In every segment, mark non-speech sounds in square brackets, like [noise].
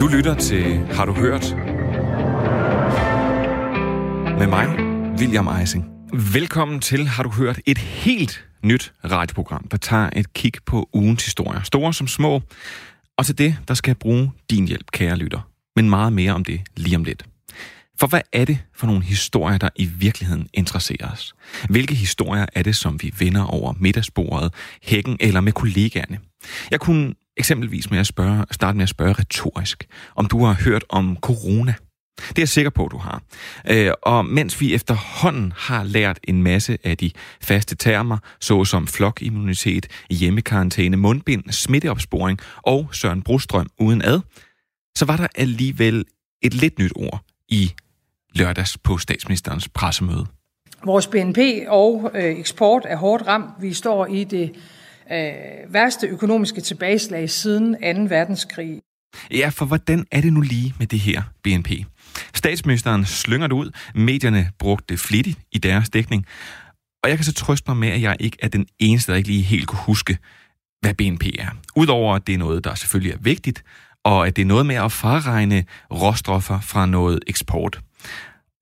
Du lytter til Har du hørt? Med mig, William Eising. Velkommen til Har du hørt? Et helt nyt radioprogram, der tager et kig på ugens historier. Store som små. Og til det, der skal jeg bruge din hjælp, kære lytter. Men meget mere om det lige om lidt. For hvad er det for nogle historier, der i virkeligheden interesserer os? Hvilke historier er det, som vi vender over middagsbordet, hækken eller med kollegaerne? Jeg kunne eksempelvis med at spørge, starte med at spørge retorisk, om du har hørt om corona. Det er jeg sikker på, du har. Øh, og mens vi efterhånden har lært en masse af de faste termer, såsom flokimmunitet, hjemmekarantæne, mundbind, smitteopsporing og Søren Brostrøm uden ad, så var der alligevel et lidt nyt ord i lørdags på statsministerens pressemøde. Vores BNP og øh, eksport er hårdt ramt. Vi står i det øh, værste økonomiske tilbageslag siden 2. verdenskrig. Ja, for hvordan er det nu lige med det her BNP? Statsministeren slynger det ud. Medierne brugte det flittigt i deres dækning. Og jeg kan så trøste mig med, at jeg ikke er den eneste, der ikke lige helt kunne huske, hvad BNP er. Udover at det er noget, der selvfølgelig er vigtigt, og at det er noget med at fraregne råstoffer fra noget eksport.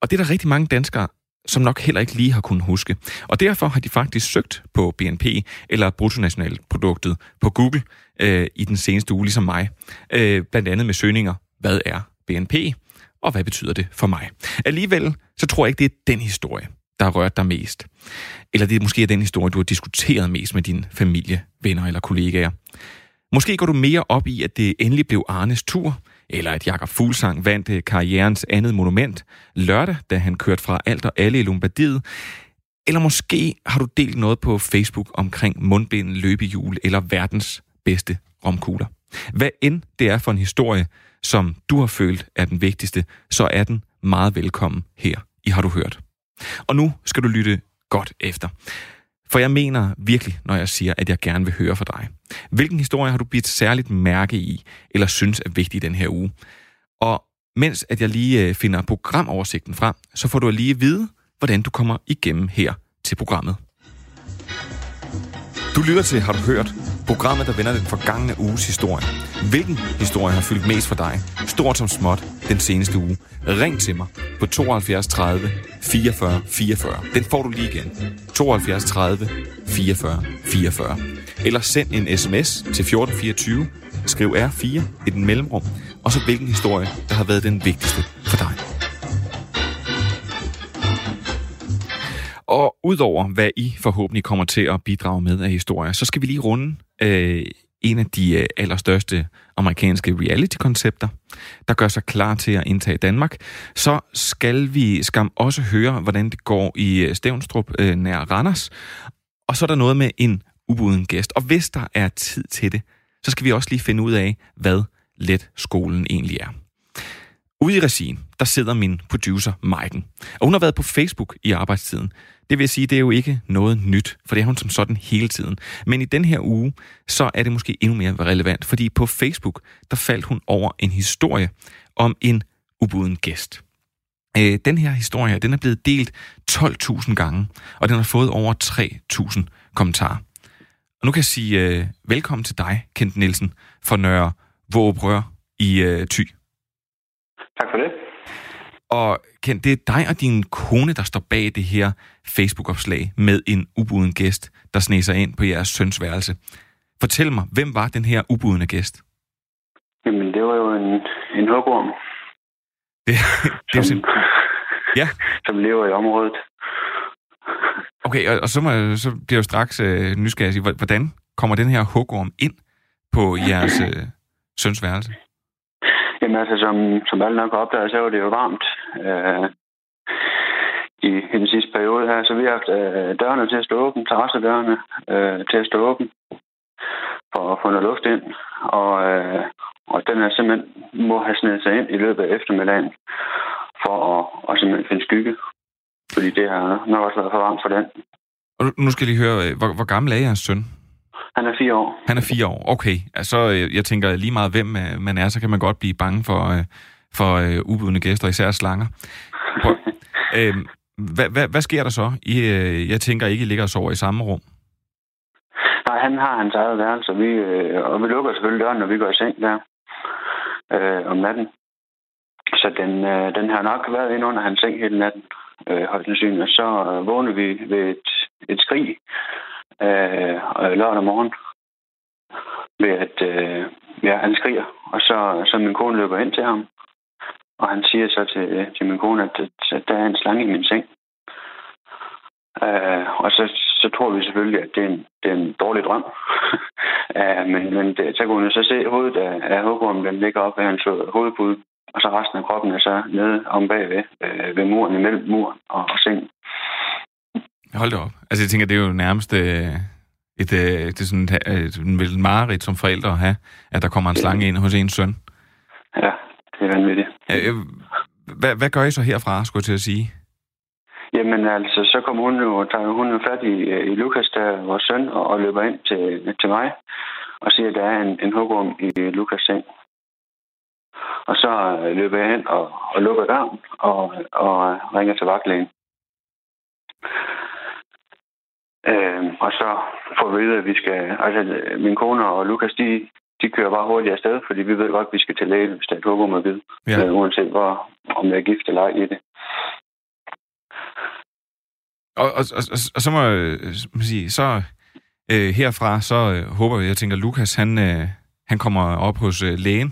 Og det er der rigtig mange danskere, som nok heller ikke lige har kunnet huske. Og derfor har de faktisk søgt på BNP eller bruttonationalproduktet på Google øh, i den seneste uge, ligesom mig. Øh, blandt andet med søgninger, hvad er BNP, og hvad betyder det for mig? Alligevel, så tror jeg ikke, det er den historie, der har rørt dig mest. Eller det er måske den historie, du har diskuteret mest med din familie, venner eller kollegaer. Måske går du mere op i, at det endelig blev Arnes tur, eller at Jakob Fuglsang vandt øh, karrierens andet monument lørdag, da han kørte fra alt og alle i Lombardiet. Eller måske har du delt noget på Facebook omkring mundbind, løbehjul eller verdens bedste romkugler. Hvad end det er for en historie, som du har følt er den vigtigste, så er den meget velkommen her i Har du hørt. Og nu skal du lytte godt efter. For jeg mener virkelig, når jeg siger, at jeg gerne vil høre fra dig. Hvilken historie har du bidt særligt mærke i, eller synes er vigtig den her uge? Og mens at jeg lige øh, finder programoversigten frem, så får du lige at vide, hvordan du kommer igennem her til programmet. Du lytter til Har du hørt? Programmet, der vender den forgangne uges historie. Hvilken historie har fyldt mest for dig, stort som småt, den seneste uge? Ring til mig på 72 30 44 44. Den får du lige igen. 72 30 44 44. Eller send en sms til 1424. Skriv R4 i den mellemrum, og så hvilken historie, der har været den vigtigste for dig. Og udover hvad I forhåbentlig kommer til at bidrage med af historier, så skal vi lige runde øh, en af de øh, allerstørste amerikanske reality-koncepter, der gør sig klar til at indtage Danmark. Så skal vi skam også høre, hvordan det går i øh, Stævnstrup øh, nær Randers. Og så er der noget med en ubuden gæst. Og hvis der er tid til det, så skal vi også lige finde ud af, hvad let skolen egentlig er. Ude i regien, der sidder min producer Maiken. Og hun har været på Facebook i arbejdstiden. Det vil sige, det er jo ikke noget nyt, for det er hun som sådan hele tiden. Men i den her uge, så er det måske endnu mere relevant, fordi på Facebook, der faldt hun over en historie om en ubuden gæst. Øh, den her historie, den er blevet delt 12.000 gange, og den har fået over 3.000 kommentarer. Og nu kan jeg sige øh, velkommen til dig, Kent Nielsen, fra Nørre Vågebrør i øh, Thy. Tak for det. Og Kent, det er dig og din kone, der står bag det her Facebook-opslag med en ubuden gæst, der sneser ind på jeres søns værelse. Fortæl mig, hvem var den her ubudne gæst? Jamen, det var jo en, en hugorm. Det, [laughs] det er som, ja. [laughs] som lever i området. Okay, og, og så, må så bliver jeg jo straks øh, nysgerrig hvordan kommer den her hugorm ind på jeres øh, søns værelse? Jamen altså, som, som alle nok har opdaget, så var det jo varmt øh, i, i den sidste periode her. Så vi har haft øh, dørene til at stå åbne, terrassedørene øh, til at stå åbne for at få noget luft ind. Og, øh, og den er simpelthen må have snedet sig ind i løbet af eftermiddagen for at, at simpelthen finde skygge. Fordi det har nok også været for varmt for den. Og nu skal jeg lige høre, øh, hvor, hvor gammel er jeres søn? Han er fire år. Han er fire år, okay. Altså, jeg tænker lige meget, hvem øh, man er, så kan man godt blive bange for, øh, for uh, ubudne gæster, især slanger. Prøv, [laughs] øh, hvad, hvad, hvad sker der så? I, jeg tænker ikke, I ligger og sover i samme rum. Nej, han har hans eget værelse, vi, øh, og vi lukker selvfølgelig døren, når vi går i seng der. øh, om natten. Så den, øh, den har nok været inde under hans seng hele natten, øh, højst sandsynligt. Og så øh, vågnede vi ved et, et skrig øh, lørdag morgen ved at øh, ja, han skriger, og så, så min kone løber ind til ham, og han siger så til, øh, til min kone, at, at der er en slange i min seng. Øh, og så, så tror vi selvfølgelig, at det er en, det er en dårlig drøm. [laughs] øh, men men det, så kunne hun så se hovedet af, af hugormen, den ligger op ved hans hovedpude, og så resten af kroppen er så nede om bagved, øh, ved muren, imellem muren og, og sengen. Hold da op. Altså jeg tænker, det er jo nærmest øh, et, øh, det er sådan et, et, et mareridt som forældre at have, at der kommer en slange ind hos ens søn. Ja, det er vanvittigt. Øh, hvad, hvad gør I så herfra, skulle jeg til at sige? Jamen altså, så kommer hun jo, tager hun jo fat i, i Lukas, der er vores søn, og, og løber ind til, til mig, og siger, at der er en, en hugorm i Lukas seng. Og så øh, løber jeg hen og, og lukker døren og, og ringer til vagtlægen. Øh, og så får vi vide, at vi skal... Altså, min kone og Lukas, de, de kører bare hurtigt afsted, fordi vi ved godt, at vi skal til læge, hvis der er et hugorm at vide. Ja. Øh, uanset hvor, om jeg er gift eller ej i det. Og, og, og, og så må jeg sige, så øh, herfra, så øh, håber jeg, jeg tænker, Lukas, han, øh, han kommer op hos øh, lægen.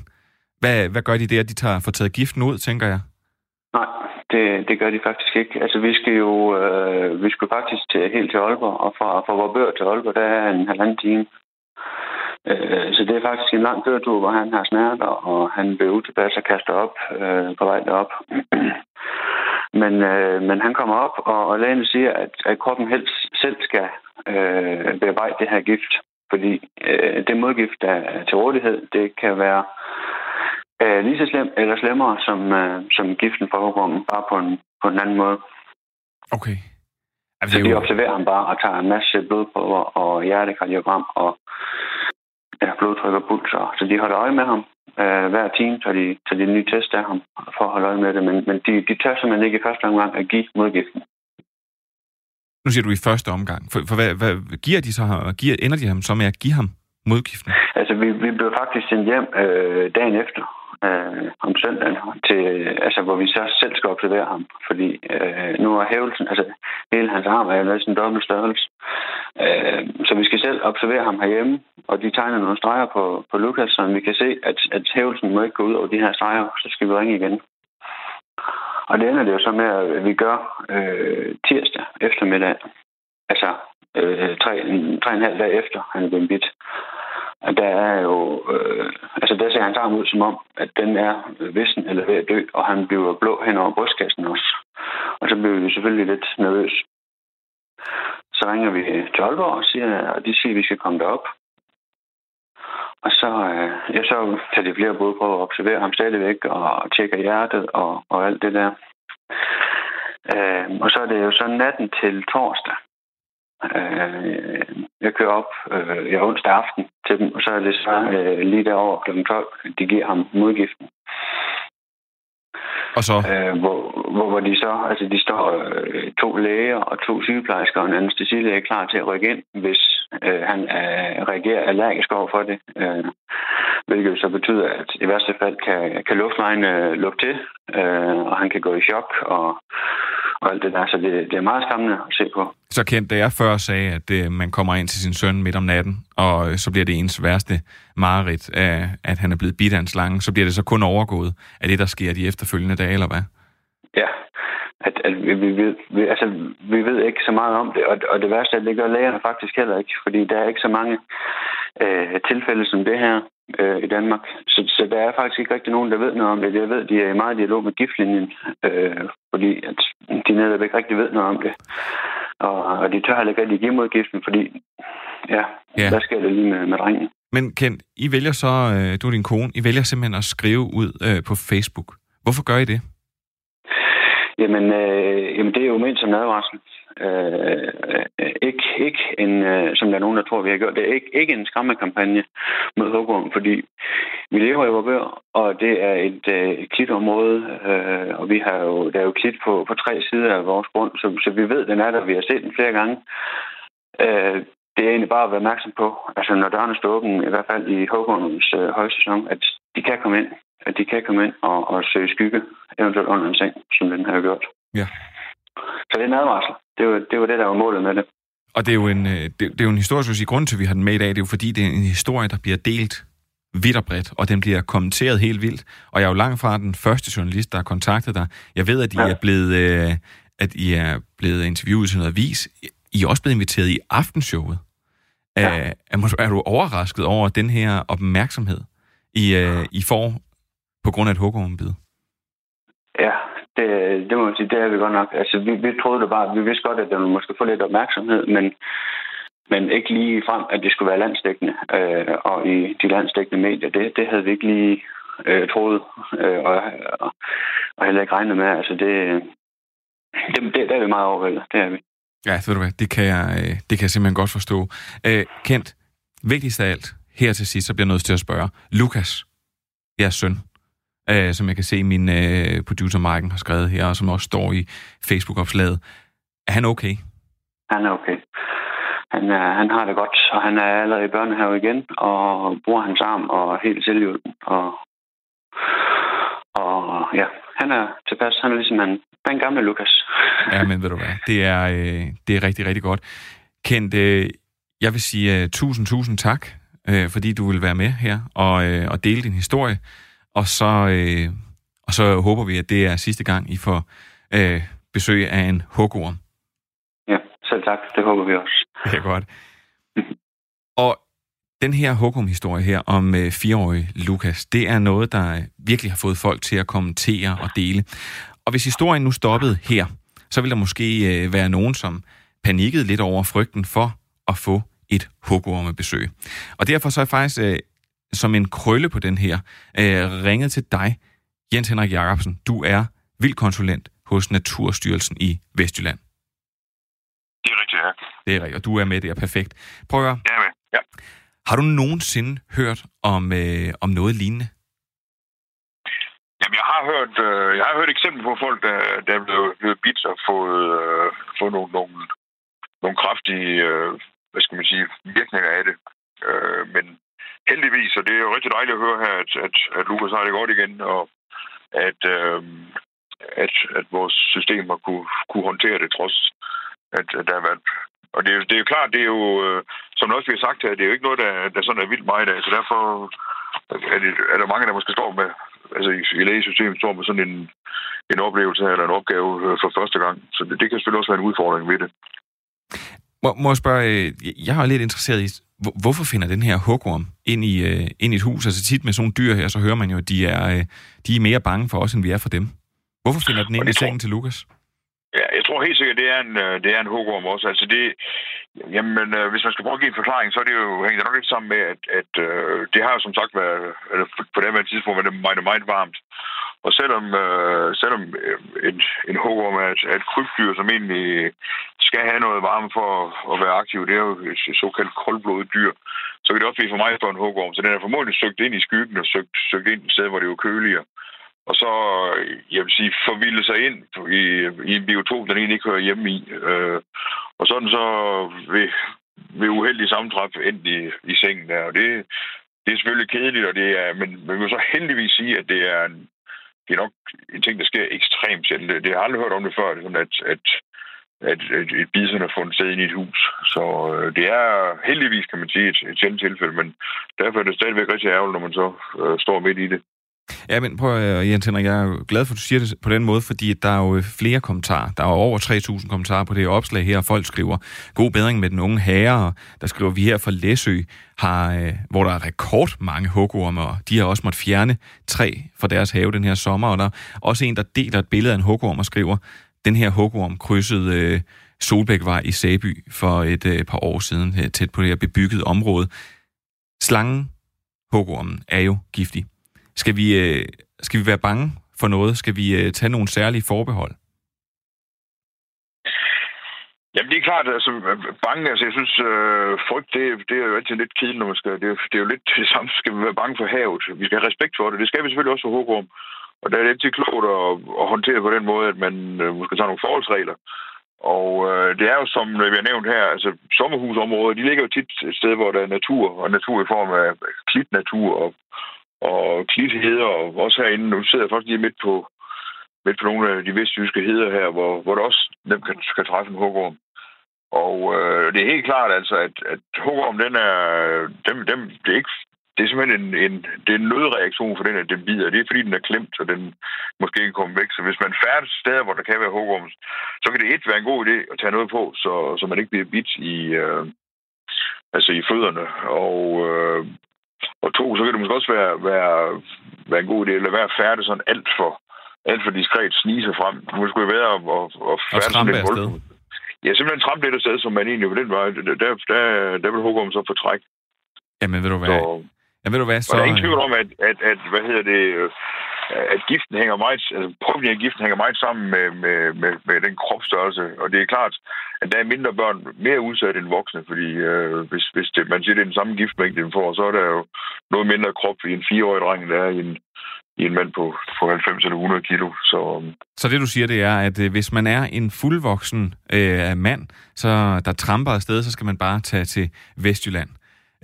Hvad, hvad gør de der? De tager, får taget giften ud, tænker jeg? Nej, det, det gør de faktisk ikke. Altså, vi skal jo øh, vi skal faktisk til, helt til Aalborg, og fra, fra Vorbør til Aalborg, der er en halvanden time. Øh, så det er faktisk en lang køretur, hvor han har smerter, og han blev utilpas og kaster op øh, på vej derop. [clears throat] Men, øh, men han kommer op, og, og lægen siger, at, at kroppen helst selv skal øh, bearbejde det her gift. Fordi øh, det modgift, der er til rådighed, det kan være øh, lige så slem eller slemmere som, øh, som giften fra hukommen, bare på en, på en anden måde. Okay. Altså, så de observerer ham bare og tager en masse blodprøver og hjertekardiogram og ja, blodtryk og puls. Så de holder øje med ham øh, hver time, så de, så de nye test af ham for at holde øje med det. Men, men de, de tør simpelthen ikke i første omgang at give modgiften. Nu siger du i første omgang. For, for hvad, hvad giver de så giver, ender de ham så med at give ham modgiften? Altså, vi, vi blev faktisk sendt hjem øh, dagen efter øh, om søndagen, til, altså, hvor vi så selv skal observere ham. Fordi øh, nu er hævelsen, altså hele hans arm er jo en dobbelt størrelse. Øh, så vi skal selv observere ham herhjemme, og de tegner nogle streger på, på Lukas, så vi kan se, at, at hævelsen må ikke gå ud over de her streger, så skal vi ringe igen. Og det ender det jo så med, at vi gør øh, tirsdag eftermiddag. Altså øh, tre, en, tre og en halv dag efter, han er blevet bidt. Der er jo... Øh, altså, der ser han arm ud som om, at den er vissen eller ved at dø, og han bliver blå hen over brystkassen også. Og så bliver vi selvfølgelig lidt nervøs. Så ringer vi til Aalborg og, siger, og de siger, at vi skal komme derop. Og så, øh, ja, så tager de flere både på at observere ham stadigvæk og tjekker hjertet og, og alt det der. Øh, og så er det jo så natten til torsdag. Øh, jeg kører op øh, ja, onsdag aften til dem, og så er det så øh, lige derover kl. 12, de giver ham modgiften. Og så? Øh, hvor, hvor, hvor de så, altså de står øh, to læger og to sygeplejersker og en anestesilæge klar til at rykke ind, hvis øh, han øh, reagerer allergisk over for det. Øh, hvilket så betyder, at i værste fald kan, kan luftvejen øh, lukke til, øh, og han kan gå i chok og, og alt det der. Så det, det er meget skræmmende at se på. Så kendt, da jeg før sagde, at det, man kommer ind til sin søn midt om natten, og så bliver det ens værste mareridt, af, at han er blevet bidt af en slange, så bliver det så kun overgået af det, der sker de efterfølgende dage, eller hvad? Ja, at, at vi, vi, ved, vi, altså, vi ved ikke så meget om det, og, og det værste er, at det gør lægerne faktisk heller ikke, fordi der er ikke så mange øh, tilfælde som det her øh, i Danmark. Så, så der er faktisk ikke rigtig nogen, der ved noget om det. Jeg ved, de er i meget dialog med giftlinjen, øh, fordi at de netop ikke rigtig ved noget om det. Og, og de tør heller ikke rigtig give modgiften, fordi ja, ja. hvad sker der lige med, med drengen? Men Ken, I vælger så, øh, du og din kone, I vælger simpelthen at skrive ud øh, på Facebook. Hvorfor gør I det? Jamen, øh, jamen det er jo ment som advarsel. Øh, øh, ikke, ikke en, øh, som der er nogen, der tror, vi har gjort. Det er ikke, ikke en skræmmekampagne mod hugorm, fordi vi lever i Vorbør, og det er et, øh, klitområde, øh, og vi har jo, der er jo klit på, på tre sider af vores grund, så, så vi ved, den er der. Vi har set den flere gange. Øh, det er egentlig bare at være opmærksom på, altså når dørene står åbne, i hvert fald i hugormens øh, højsæson, at de kan komme ind. at de kan komme ind og, og søge skygge, eventuelt under en seng, som den har gjort. Ja. Så det er en advarsel. Det var, det var det, der var målet med det. Og det er jo en, det, det er jo en historie, så sige, grund til, at vi har den med i dag, det er jo fordi, det er en historie, der bliver delt vidt og bredt, og den bliver kommenteret helt vildt. Og jeg er jo langt fra den første journalist, der har kontaktet dig. Jeg ved, at I ja. er blevet, øh, at I er blevet interviewet til noget avis. I er også blevet inviteret i aftenshowet. Ja. Er, er, er du overrasket over den her opmærksomhed, I, øh, I får på grund af et hugormbid? Ja, det, det må man sige, det er vi godt nok. Altså, vi, vi troede det bare, vi vidste godt, at den måske få lidt opmærksomhed, men men ikke lige frem, at det skulle være landstækkende. Øh, og i de landstækkende medier, det, det havde vi ikke lige øh, troet, øh, og, og, og heller ikke regnet med. Altså det, det, det, der er vi meget overvældet, det er vi. Ja, ved du hvad, det kan jeg, øh, det kan jeg simpelthen godt forstå. Øh, Kent, vigtigst af alt, her til sidst, så bliver jeg nødt til at spørge. Lukas, jeres søn, øh, som jeg kan se, min øh, producer Marken har skrevet her, og som også står i Facebook-opslaget. Er han okay? Han er okay han, er, han har det godt, og han er allerede i børnehave igen, og bruger hans arm og helt selvhjulpen. Og, og ja, han er tilpas. Han er ligesom en, den gamle Lukas. ja, men ved du hvad, det er, øh, det er rigtig, rigtig godt. Kent, øh, jeg vil sige uh, tusind, tusind tak, uh, fordi du vil være med her og, uh, og dele din historie. Og så, uh, og så håber vi, at det er sidste gang, I får uh, besøg af en hugorm. Ja, selv tak. Det håber vi også. [laughs] Det er godt. Og den her Hukum-historie her om øh, fireårige Lukas, det er noget, der virkelig har fået folk til at kommentere og dele. Og hvis historien nu stoppede her, så vil der måske øh, være nogen, som panikkede lidt over frygten for at få et besøg. Og derfor så er jeg faktisk øh, som en krølle på den her øh, ringet til dig, Jens Henrik Jacobsen. Du er vildkonsulent hos Naturstyrelsen i Vestjylland. Det er rigtigt, ja. Det er rigtigt, og du er med der. Perfekt. Prøv at høre. Jeg er med, ja. Har du nogensinde hørt om, øh, om noget lignende? Jamen, jeg har hørt, øh, jeg har hørt eksempler på folk, der, der er blevet, blevet bidt og fået, øh, fået nogle, nogle, nogle kraftige, øh, hvad skal man sige, virkninger af det. Øh, men heldigvis, og det er jo rigtig dejligt at høre her, at, at, at Lukas har det godt igen, og at, øh, at, at vores system har kunne, kunne håndtere det trods at, at der har været... Og det er, det er jo klart, det er jo, øh, som også vi har sagt her, det er jo ikke noget, der, der sådan er vildt meget af, så derfor er, det, er der mange, der måske står med, altså i, i lægesystemet står med sådan en, en oplevelse eller en opgave øh, for første gang. Så det, det kan selvfølgelig også være en udfordring ved det. Må, må jeg spørge, øh, jeg er lidt interesseret i, hvorfor finder den her hugorm ind i, ind i et hus? Altså tit med sådan nogle dyr her, så hører man jo, at de er, de er mere bange for os, end vi er for dem. Hvorfor finder den ind i sengen til Lukas? Ja, jeg tror helt sikkert, det er en, øh, det er en hugorm også. Altså det, jamen, øh, hvis man skal prøve at give en forklaring, så er det jo, hænger det nok lidt sammen med, at, at uh, det har jo som sagt været, eller på det her tidspunkt været meget, meget varmt. Og selvom, øh, selvom øh, en, en hugorm er et, er et krybdyr, som egentlig skal have noget varme for at være aktiv, det er jo et såkaldt koldblodet dyr, så kan det også blive for mig for en hugorm. Så den er formodentlig søgt ind i skyggen og søgt, søgt ind et sted, hvor det er jo køligere og så, jeg vil sige, forvilde sig ind i, i en biotop, den egentlig ikke hører hjemme i. Øh, og sådan så ved, ved uheldig sammentræf endt i, i sengen der. Og det, det er selvfølgelig kedeligt, og det er, men man vil så heldigvis sige, at det er, en, det er nok en ting, der sker ekstremt sjældent. Det har jeg aldrig hørt om det før, at, at, at, at et bison er fundet sted ind i et hus. Så øh, det er heldigvis, kan man sige, et, et sjældent tilfælde, men derfor er det stadigvæk rigtig ærgerligt, når man så øh, står midt i det. Ja, men prøv, uh, Jens Henrik, jeg er glad for, at du siger det på den måde, fordi der er jo øh, flere kommentarer. Der er over 3.000 kommentarer på det opslag her, og folk skriver, god bedring med den unge herre, der skriver, vi her fra Læsø, har, øh, hvor der er rekord mange hugorme, og de har også måttet fjerne tre fra deres have den her sommer, og der er også en, der deler et billede af en hugorm og skriver, den her hugorm krydsede øh, Solbækvej i Sæby for et øh, par år siden, uh, tæt på det her bebyggede område. Slangen, hugormen, er jo giftig. Skal vi, øh, skal vi være bange for noget? Skal vi øh, tage nogle særlige forbehold? Jamen, det er klart, altså bange, altså jeg synes, øh, frygt, det, det er jo altid lidt kedeligt, når man skal, det, det er jo lidt det samme, skal vi være bange for havet. Vi skal have respekt for det, det skal vi selvfølgelig også for Hågrum. Og der er det altid klogt at, at håndtere på den måde, at man øh, måske tager nogle forholdsregler. Og øh, det er jo, som øh, vi har nævnt her, altså sommerhusområder, de ligger jo tit et sted, hvor der er natur, og natur i form af klitnatur og og klitheder, og også herinde, nu sidder jeg faktisk lige midt på, midt på nogle af de vestjyske heder her, hvor, hvor der også dem kan, kan træffe en hugorm. Og øh, det er helt klart altså, at, at hugorm, den er, dem, dem, det er ikke det er simpelthen en, en, det er en nødreaktion for den, at den bider. Det er fordi, den er klemt, så den måske ikke kommer væk. Så hvis man færdes steder, hvor der kan være hugorm, så kan det et være en god idé at tage noget på, så, så man ikke bliver bidt i, øh, altså i fødderne. Og, øh, og to, så kan det måske også være, være, være en god idé at lade være at færdes sådan alt for, alt for diskret snige sig frem. Nu skulle jeg være at, at, at færdes sådan lidt Ja, simpelthen trampe lidt afsted, som man egentlig på den vej. Der, der, der, der vil hugorm så få træk. Jamen, ved du hvad? Så, Ja, ved du hvad, så... Og der er ingen tvivl om, at, at, at hvad hedder det, Øh, at giften hænger meget, øh, altså påvirkningen af giften hænger meget sammen med, med, med, med den kropsstørrelse. Og det er klart, at der er mindre børn mere udsat end voksne, fordi øh, hvis, hvis det, man siger, det er den samme giftmængde, den får, så er der jo noget mindre krop i en fireårig dreng, der er i en, i en mand på, på 90 eller 100 kilo. Så, um, så det du siger, det er, at øh, hvis man er en fuldvoksen øh, mand, så der tramper afsted, så skal man bare tage til Vestjylland.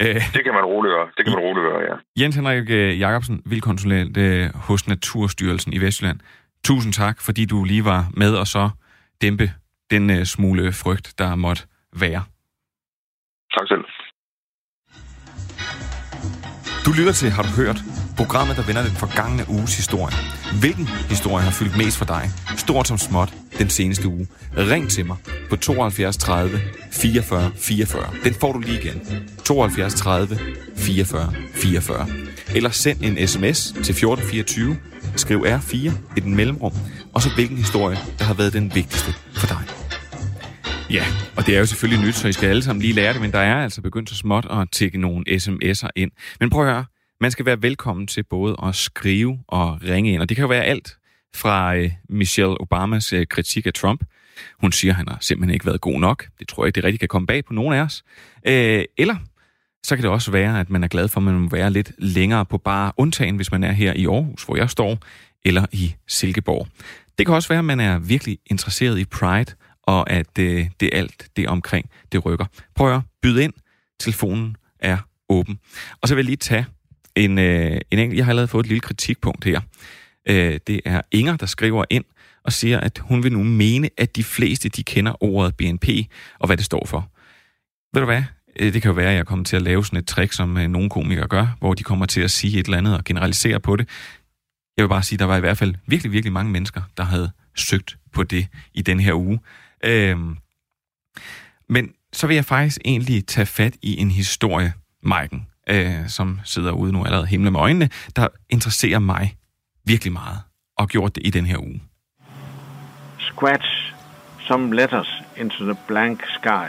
Øh, det kan man roligt gøre. Det kan man roligt gøre, ja. Jens Henrik øh, Jacobsen, vildkonsulent øh, hos Naturstyrelsen i Vestjylland. Tusind tak, fordi du lige var med og så dæmpe den smule frygt, der måtte være. Tak selv. Du lytter til Har du hørt? Programmet, der vender den forgangne uges historie. Hvilken historie har fyldt mest for dig? Stort som småt den seneste uge. Ring til mig på 72 30 44 44. Den får du lige igen. 72 30 44 44. Eller send en sms til 1424. Skriv R4 i den mellemrum. Og så hvilken historie, der har været den vigtigste for dig. Ja, og det er jo selvfølgelig nyt, så I skal alle sammen lige lære det, men der er altså begyndt så småt at tække nogle sms'er ind. Men prøv at høre, man skal være velkommen til både at skrive og ringe ind, og det kan jo være alt fra øh, Michelle Obamas øh, kritik af Trump. Hun siger, at han har simpelthen ikke været god nok. Det tror jeg ikke, det rigtig kan komme bag på nogen af os. Øh, eller så kan det også være, at man er glad for, at man må være lidt længere på bare undtagen, hvis man er her i Aarhus, hvor jeg står, eller i Silkeborg. Det kan også være, at man er virkelig interesseret i Pride, og at øh, det alt det omkring, det rykker. Prøv at byde ind. Telefonen er åben. Og så vil jeg lige tage en, øh, en enkelt... Jeg har allerede fået et lille kritikpunkt her. Øh, det er Inger, der skriver ind og siger, at hun vil nu mene, at de fleste de kender ordet BNP og hvad det står for. Ved du hvad? Øh, det kan jo være, at jeg kommer til at lave sådan et trick, som øh, nogle komikere gør, hvor de kommer til at sige et eller andet og generalisere på det. Jeg vil bare sige, at der var i hvert fald virkelig, virkelig mange mennesker, der havde søgt på det i den her uge. Øhm, men så vil jeg faktisk egentlig tage fat i en historie, Maiken, øh, som sidder ude nu allerede himle med øjnene, der interesserer mig virkelig meget, og gjort det i den her uge. Scratch some letters into the blank sky.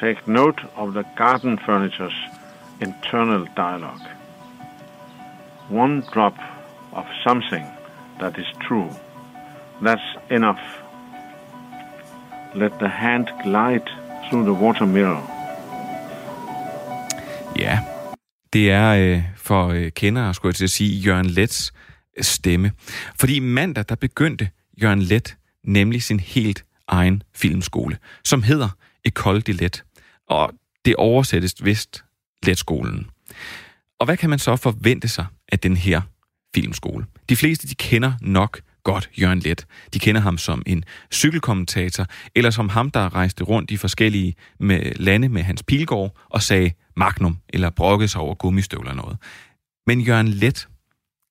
Take note of the garden furniture's internal dialogue. One drop of something that is true. That's enough. Let the hand glide through the water mirror. Ja, det er øh, for øh, kendere, skulle jeg til at sige, Jørgen Lets øh, stemme. Fordi mandag, der begyndte Jørgen Let nemlig sin helt egen filmskole, som hedder Ecole de Let. Og det oversættes vist Letskolen. Og hvad kan man så forvente sig af den her filmskole? De fleste, de kender nok godt Jørgen Let. De kender ham som en cykelkommentator, eller som ham, der rejste rundt i forskellige med lande med hans pilgård og sagde magnum, eller brokke sig over gummistøvler eller noget. Men Jørgen Let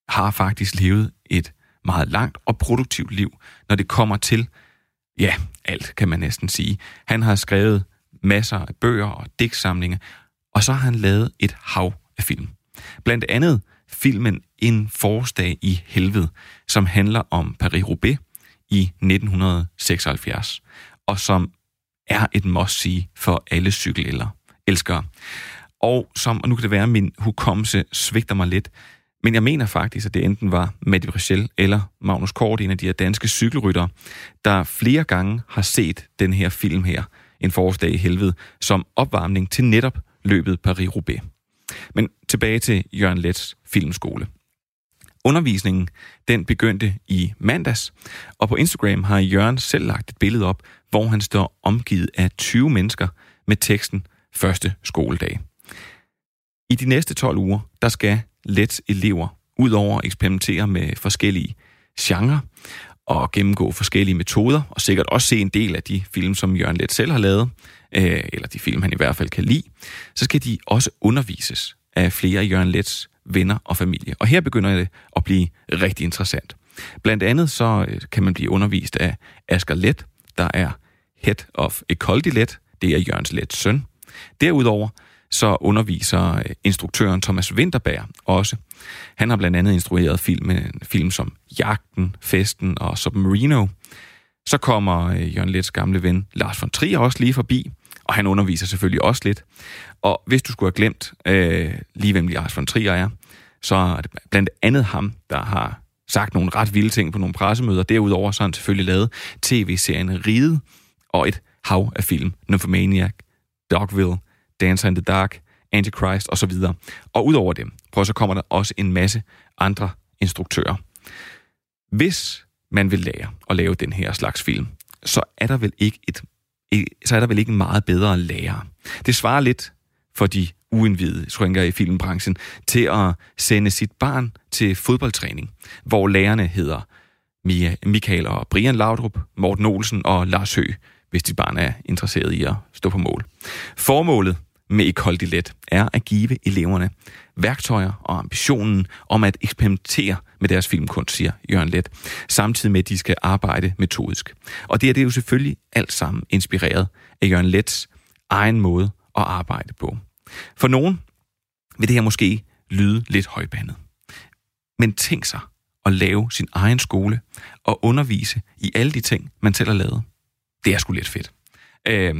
har faktisk levet et meget langt og produktivt liv, når det kommer til, ja, alt kan man næsten sige. Han har skrevet masser af bøger og digtsamlinger, og så har han lavet et hav af film. Blandt andet filmen En forårsdag i helvede, som handler om Paris-Roubaix i 1976, og som er et must-see for alle cykelelskere. Og som, og nu kan det være, at min hukommelse svigter mig lidt, men jeg mener faktisk, at det enten var Matti Brichel eller Magnus Kort, en af de her danske cykelryttere, der flere gange har set den her film her, En forårsdag i helvede, som opvarmning til netop løbet Paris-Roubaix. Men tilbage til Jørgen Lets filmskole. Undervisningen den begyndte i mandags, og på Instagram har Jørgen selv lagt et billede op, hvor han står omgivet af 20 mennesker med teksten første skoledag. I de næste 12 uger, der skal Let elever, udover at eksperimentere med forskellige genrer og gennemgå forskellige metoder, og sikkert også se en del af de film, som Jørgen Let selv har lavet, øh, eller de film, han i hvert fald kan lide, så skal de også undervises af flere af Jørgen Lets venner og familie. Og her begynder det at blive rigtig interessant. Blandt andet så øh, kan man blive undervist af Asger Let, der er Head of Ecoldi Let, det er Jørgens Lets søn. Derudover så underviser øh, instruktøren Thomas Winterberg også. Han har blandt andet instrueret film, øh, film som Jagten, Festen og Submarino. Så kommer øh, Jørgen Lets gamle ven Lars von Trier også lige forbi, og han underviser selvfølgelig også lidt. Og hvis du skulle have glemt øh, lige hvem Lars von Trier er, så er det blandt andet ham, der har sagt nogle ret vilde ting på nogle pressemøder. Derudover så har han selvfølgelig lavet tv-serien Ride og et hav af film. Nymphomaniac, Dogville, Dancer in the Dark, Antichrist osv. Og udover dem, prøv så kommer der også en masse andre instruktører. Hvis man vil lære at lave den her slags film, så er der vel ikke et så er der vel ikke en meget bedre lærer. Det svarer lidt for de uindvidede jeg i filmbranchen til at sende sit barn til fodboldtræning, hvor lærerne hedder Mia, Michael og Brian Laudrup, Morten Olsen og Lars Hø, hvis dit barn er interesseret i at stå på mål. Formålet med Ecole Let er at give eleverne værktøjer og ambitionen om at eksperimentere med deres filmkunst, siger Jørgen Let, samtidig med, at de skal arbejde metodisk. Og det er det jo selvfølgelig alt sammen inspireret af Jørgen Lets egen måde at arbejde på. For nogen vil det her måske lyde lidt højbandet. Men tænk sig at lave sin egen skole og undervise i alle de ting, man selv har lavet. Det er sgu lidt fedt. Øh,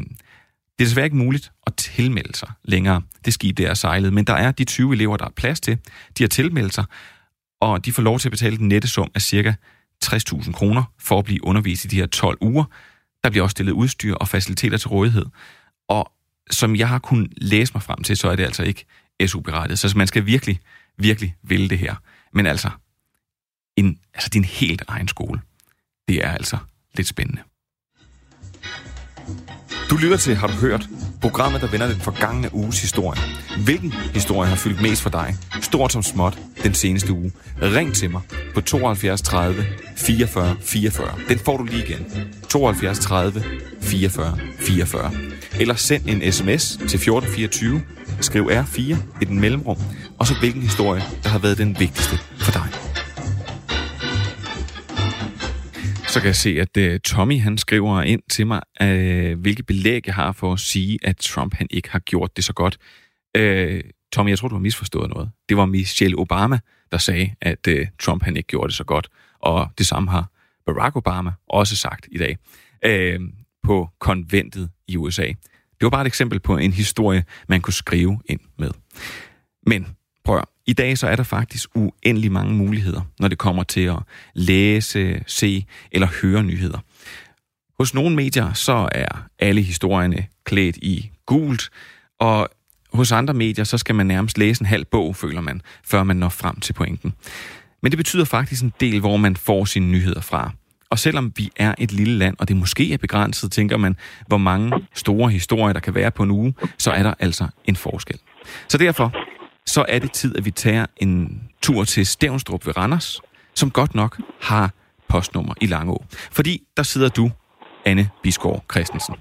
det er desværre ikke muligt at tilmelde sig længere. Det skib, det er sejlet. Men der er de 20 elever, der er plads til. De har tilmeldt sig, og de får lov til at betale den nette sum af cirka 60.000 kroner for at blive undervist i de her 12 uger. Der bliver også stillet udstyr og faciliteter til rådighed. Og som jeg har kunnet læse mig frem til, så er det altså ikke SU-berettet. Så man skal virkelig, virkelig ville det her. Men altså, en, altså din helt egen skole, det er altså lidt spændende. Du lytter til Har du hørt? Programmet, der vender den forgangne uges historie. Hvilken historie har fyldt mest for dig? Stort som småt den seneste uge. Ring til mig på 72 30 44 44. Den får du lige igen. 72 30 44 44. Eller send en sms til 1424. Skriv R4 i den mellemrum. Og så hvilken historie, der har været den vigtigste for dig. Så kan jeg se, at uh, Tommy han skriver ind til mig, uh, hvilke belæg jeg har for at sige, at Trump han ikke har gjort det så godt. Uh, Tommy, jeg tror, du har misforstået noget. Det var Michelle Obama, der sagde, at uh, Trump han ikke gjorde det så godt. Og det samme har Barack Obama også sagt i dag uh, på konventet i USA. Det var bare et eksempel på en historie, man kunne skrive ind med. Men prøv at i dag så er der faktisk uendelig mange muligheder, når det kommer til at læse, se eller høre nyheder. Hos nogle medier så er alle historierne klædt i gult, og hos andre medier så skal man nærmest læse en halv bog, føler man, før man når frem til pointen. Men det betyder faktisk en del, hvor man får sine nyheder fra. Og selvom vi er et lille land, og det måske er begrænset, tænker man, hvor mange store historier der kan være på en uge, så er der altså en forskel. Så derfor så er det tid, at vi tager en tur til Stævnstrup ved Randers, som godt nok har postnummer i Langå. Fordi der sidder du, Anne Bisgaard Christensen.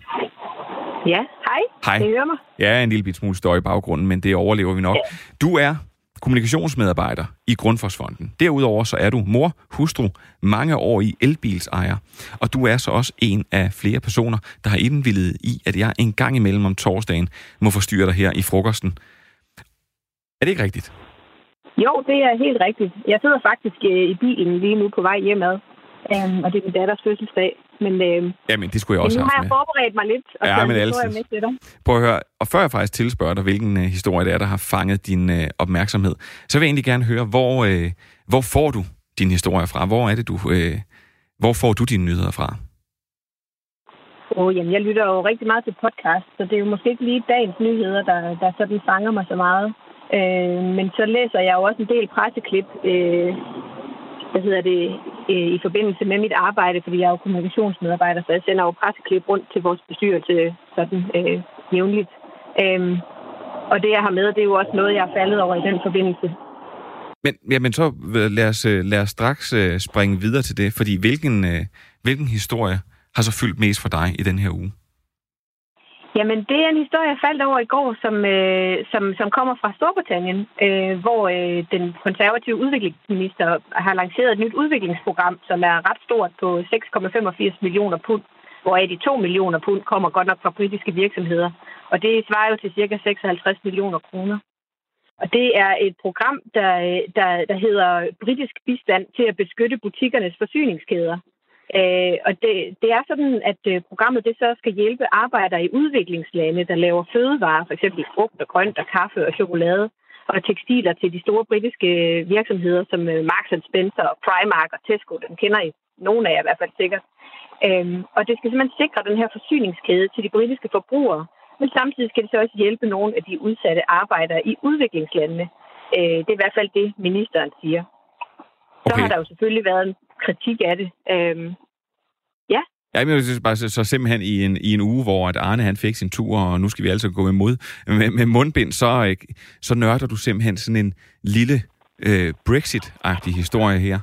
Ja, hej. Hej. Kan I høre mig? Ja, en lille bit smule støj i baggrunden, men det overlever vi nok. Ja. Du er kommunikationsmedarbejder i Grundforsfonden. Derudover så er du mor, hustru, mange år i elbilsejer. Og du er så også en af flere personer, der har indvillet i, at jeg en gang imellem om torsdagen må forstyrre dig her i frokosten er det ikke rigtigt? Jo, det er helt rigtigt. Jeg sidder faktisk øh, i bilen lige nu på vej hjemad. Um, og det er min datters fødselsdag. Men, uh, Jamen, det skulle jeg også have Nu har jeg forberedt mig lidt, og ja, så men altid. jeg med til dig. Prøv at høre, og før jeg faktisk tilspørger dig, hvilken uh, historie det er, der har fanget din uh, opmærksomhed, så vil jeg egentlig gerne høre, hvor, uh, hvor får du din historie fra? Hvor er det, du... Uh, hvor får du dine nyheder fra? Oh, jamen, jeg lytter jo rigtig meget til podcast, så det er jo måske ikke lige dagens nyheder, der, der sådan fanger mig så meget. Øh, men så læser jeg jo også en del presseklip, øh, hvad hedder det, øh, i forbindelse med mit arbejde, fordi jeg er jo kommunikationsmedarbejder, så jeg sender jo presseklip rundt til vores bestyrelse sådan øh, jævnligt. Øh, og det, jeg har med, det er jo også noget, jeg er faldet over i den forbindelse. Men, ja, men så lad os, øh, lad os straks øh, springe videre til det, fordi hvilken, øh, hvilken historie har så fyldt mest for dig i den her uge? Jamen, det er en historie, jeg faldt over i går, som, øh, som, som kommer fra Storbritannien, øh, hvor øh, den konservative udviklingsminister har lanceret et nyt udviklingsprogram, som er ret stort på 6,85 millioner pund, hvoraf de 2 millioner pund kommer godt nok fra britiske virksomheder. Og det svarer jo til ca. 56 millioner kroner. Og det er et program, der, øh, der, der hedder Britisk bistand til at beskytte butikkernes forsyningskæder. Øh, og det, det er sådan, at øh, programmet det så skal hjælpe arbejdere i udviklingslande, der laver fødevarer, f.eks. frugt og grønt og kaffe og chokolade, og tekstiler til de store britiske virksomheder som øh, Marks Spencer, Primark og Tesco. Den kender I nogen af jer i hvert fald sikkert. Øhm, og det skal simpelthen sikre den her forsyningskæde til de britiske forbrugere, men samtidig skal det så også hjælpe nogle af de udsatte arbejdere i udviklingslandene. Øh, det er i hvert fald det, ministeren siger. Så okay. har der jo selvfølgelig været en kritik af det. Øhm, ja. Ja, men bare så, så simpelthen i en, i en uge, hvor at Arne han fik sin tur, og nu skal vi altså gå imod med, med mundbind, så, så nørder du simpelthen sådan en lille øh, Brexit-agtig historie her.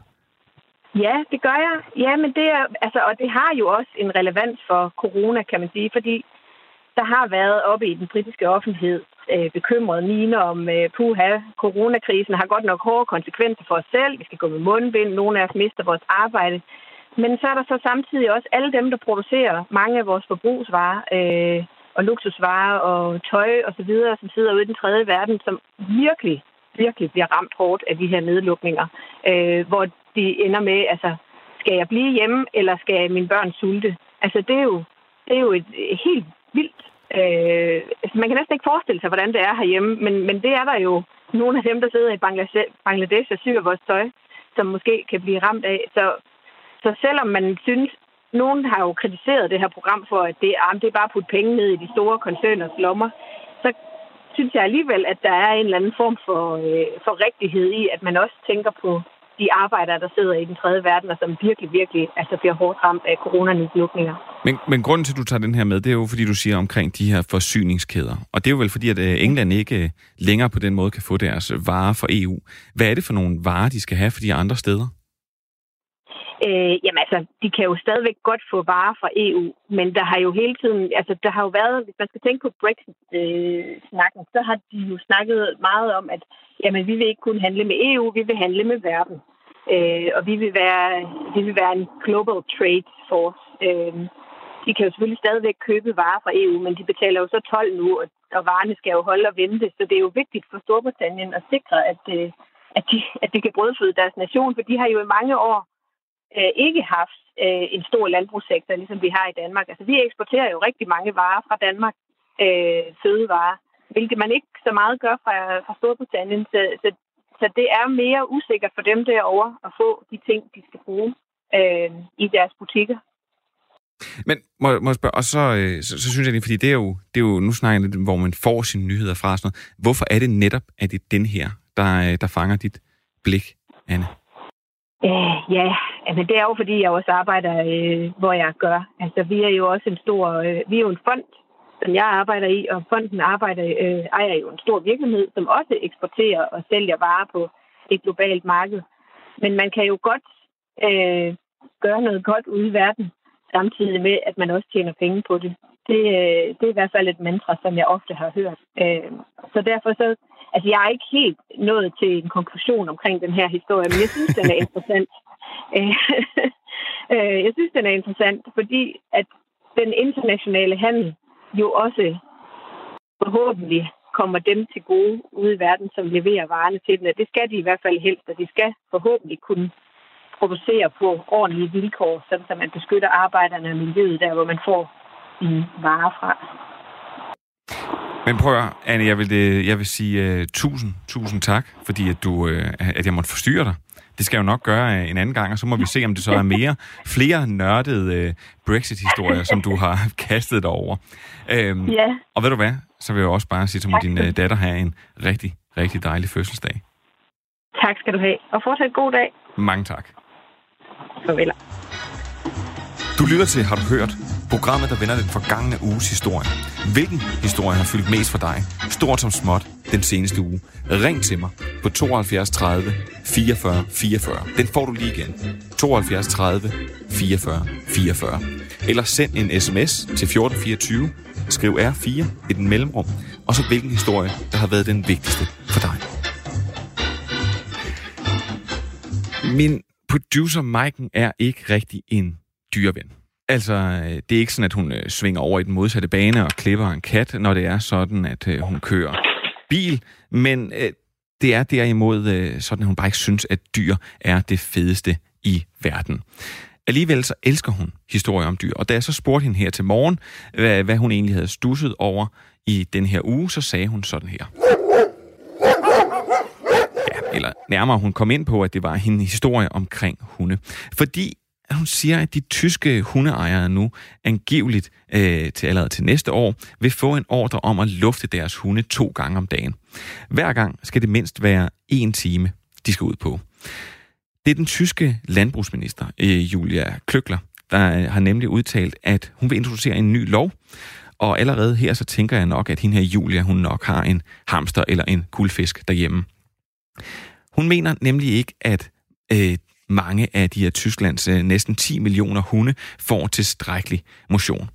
Ja, det gør jeg. Ja, men det er, altså, og det har jo også en relevans for corona, kan man sige, fordi der har været oppe i den britiske offentlighed øh, bekymrede mine om, øh, puha, coronakrisen har godt nok hårde konsekvenser for os selv. Vi skal gå med mundbind. Nogle af os mister vores arbejde. Men så er der så samtidig også alle dem, der producerer mange af vores forbrugsvarer øh, og luksusvarer og tøj og så videre, som sidder ude i den tredje verden, som virkelig, virkelig bliver ramt hårdt af de her nedlukninger. Øh, hvor de ender med, altså, skal jeg blive hjemme, eller skal mine børn sulte? Altså, det er jo, det er jo et helt vildt Øh, altså, man kan næsten ikke forestille sig, hvordan det er herhjemme, men, men det er der jo nogle af dem, der sidder i Bangladesh og syr vores tøj, som måske kan blive ramt af. Så, så selvom man synes, nogen har jo kritiseret det her program for, at det, ah, det er bare at putte penge ned i de store koncerners lommer, så synes jeg alligevel, at der er en eller anden form for, øh, for rigtighed i, at man også tænker på de arbejdere, der sidder i den tredje verden, og som virkelig, virkelig altså, bliver hårdt ramt af coronanedlukninger. Men, men grunden til, at du tager den her med, det er jo, fordi du siger omkring de her forsyningskæder. Og det er jo vel fordi, at øh, England ikke øh, længere på den måde kan få deres varer fra EU. Hvad er det for nogle varer, de skal have for de andre steder? Øh, jamen altså, de kan jo stadigvæk godt få varer fra EU, men der har jo hele tiden, altså der har jo været, hvis man skal tænke på Brexit-snakken, så har de jo snakket meget om, at jamen, vi vil ikke kun handle med EU, vi vil handle med verden. Øh, og vi vil, være, vi vil være en global trade force. Øh, de kan jo selvfølgelig stadigvæk købe varer fra EU, men de betaler jo så 12 nu, og, og varerne skal jo holde og vente. Så det er jo vigtigt for Storbritannien at sikre, at, øh, at, de, at de kan brødføde deres nation, for de har jo i mange år øh, ikke haft øh, en stor landbrugssektor, ligesom vi har i Danmark. Altså, vi eksporterer jo rigtig mange varer fra Danmark, øh, fødevarer, hvilket man ikke så meget gør fra, fra Storbritannien. Så, så så det er mere usikkert for dem derovre at få de ting, de skal bruge øh, i deres butikker. Men må, må jeg spørge, og så, øh, så, så synes jeg det, fordi det er jo, det er jo nu snakker jeg lidt, hvor man får sine nyheder fra sådan noget. Hvorfor er det netop, at det er den her, der, øh, der fanger dit blik, Anne? Øh, ja, men det er jo fordi, jeg også arbejder, øh, hvor jeg gør. Altså, vi er jo også en stor, øh, vi er jo en fond, som jeg arbejder i, og fonden arbejder, øh, ejer jo en stor virksomhed, som også eksporterer og sælger varer på et globalt marked. Men man kan jo godt øh, gøre noget godt ude i verden, samtidig med, at man også tjener penge på det. Det, øh, det er i hvert fald et mantra, som jeg ofte har hørt. Øh, så derfor så, altså jeg er ikke helt nået til en konklusion omkring den her historie, men jeg synes, den er interessant. [laughs] Øh, øh, jeg synes, den er interessant, fordi at den internationale handel jo også forhåbentlig kommer dem til gode ude i verden, som leverer varerne til dem. Det skal de i hvert fald helst, og de skal forhåbentlig kunne producere på ordentlige vilkår, sådan at man beskytter arbejderne og miljøet der, hvor man får sine varer fra. Men prøv at, Anne, jeg vil, øh, jeg vil sige uh, tusind, tusind tak, fordi at, du, uh, at jeg måtte forstyrre dig. Det skal jeg jo nok gøre en anden gang, og så må vi se, om det så er mere, flere nørdede uh, Brexit-historier, som du har [laughs] kastet dig over. Øhm, ja. Og ved du hvad? Så vil jeg også bare sige til din uh, datter have en rigtig, rigtig dejlig fødselsdag. Tak skal du have, og fortsat god dag. Mange tak. Farvel. Du lytter til Har du hørt? Programmet, der vender den forgangne uges historie. Hvilken historie har fyldt mest for dig, stort som småt, den seneste uge? Ring til mig på 72 30 44 44. Den får du lige igen. 72 30 44 44. Eller send en sms til 1424. Skriv R4 i den mellemrum, og så hvilken historie, der har været den vigtigste for dig. Min producer Maiken er ikke rigtig en dyreven. Altså, det er ikke sådan, at hun øh, svinger over i den modsatte bane og klipper en kat, når det er sådan, at øh, hun kører bil. Men øh, det er derimod øh, sådan, at hun bare ikke synes, at dyr er det fedeste i verden. Alligevel så elsker hun historier om dyr. Og da jeg så spurgte hende her til morgen, hvad, hvad hun egentlig havde stusset over i den her uge, så sagde hun sådan her. Ja, eller nærmere hun kom ind på, at det var en historie omkring hunde. Fordi at hun siger, at de tyske hundeejere nu angiveligt øh, til allerede til næste år vil få en ordre om at lufte deres hunde to gange om dagen. Hver gang skal det mindst være en time, de skal ud på. Det er den tyske landbrugsminister, øh, Julia Kløkler, der øh, har nemlig udtalt, at hun vil introducere en ny lov, og allerede her så tænker jeg nok, at hende her Julia, hun nok har en hamster eller en guldfisk derhjemme. Hun mener nemlig ikke, at øh, mange af de her Tysklands øh, næsten 10 millioner hunde får tilstrækkelig motion.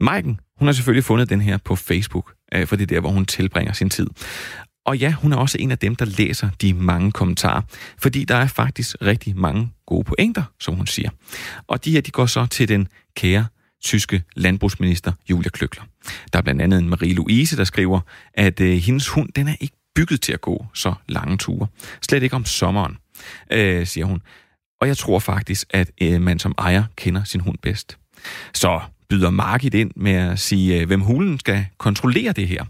Maiken, hun har selvfølgelig fundet den her på Facebook, øh, for det er der, hvor hun tilbringer sin tid. Og ja, hun er også en af dem, der læser de mange kommentarer, fordi der er faktisk rigtig mange gode pointer, som hun siger. Og de her, de går så til den kære tyske landbrugsminister Julia Kløkler. Der er blandt andet en Marie-Louise, der skriver, at øh, hendes hund, den er ikke bygget til at gå så lange ture. Slet ikke om sommeren, øh, siger hun. Og jeg tror faktisk, at øh, man som ejer kender sin hund bedst. Så byder Margit ind med at sige, øh, hvem hulen skal kontrollere det her.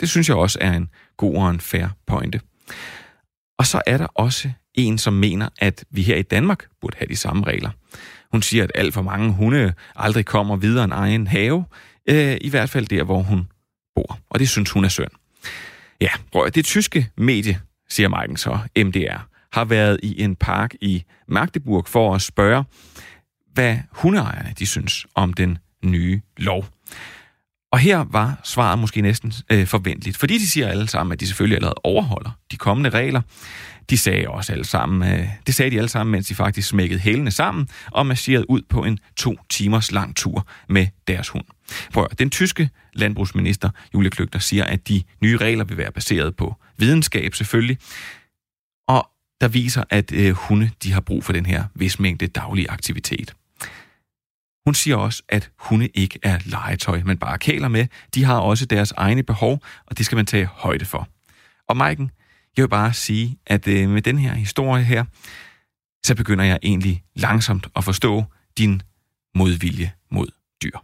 Det synes jeg også er en god og en fair pointe. Og så er der også en, som mener, at vi her i Danmark burde have de samme regler. Hun siger, at alt for mange hunde aldrig kommer videre en egen have, øh, i hvert fald der, hvor hun bor. Og det synes hun er synd. Ja, det tyske medie, siger Marken så, MDR, har været i en park i Magdeburg for at spørge, hvad hundeejerne de synes om den nye lov. Og her var svaret måske næsten øh, forventeligt, fordi de siger alle sammen, at de selvfølgelig allerede overholder de kommende regler. De sagde også alle sammen, øh, det sagde de alle sammen, mens de faktisk smækkede hælene sammen og marcherede ud på en to timers lang tur med deres hund. Prøv, den tyske landbrugsminister Julia Kløgter siger, at de nye regler vil være baseret på videnskab selvfølgelig, der viser, at øh, hunde de har brug for den her vis mængde daglig aktivitet. Hun siger også, at hunde ikke er legetøj, man bare kæler med. De har også deres egne behov, og det skal man tage højde for. Og Maiken, jeg vil bare sige, at øh, med den her historie her, så begynder jeg egentlig langsomt at forstå din modvilje mod dyr.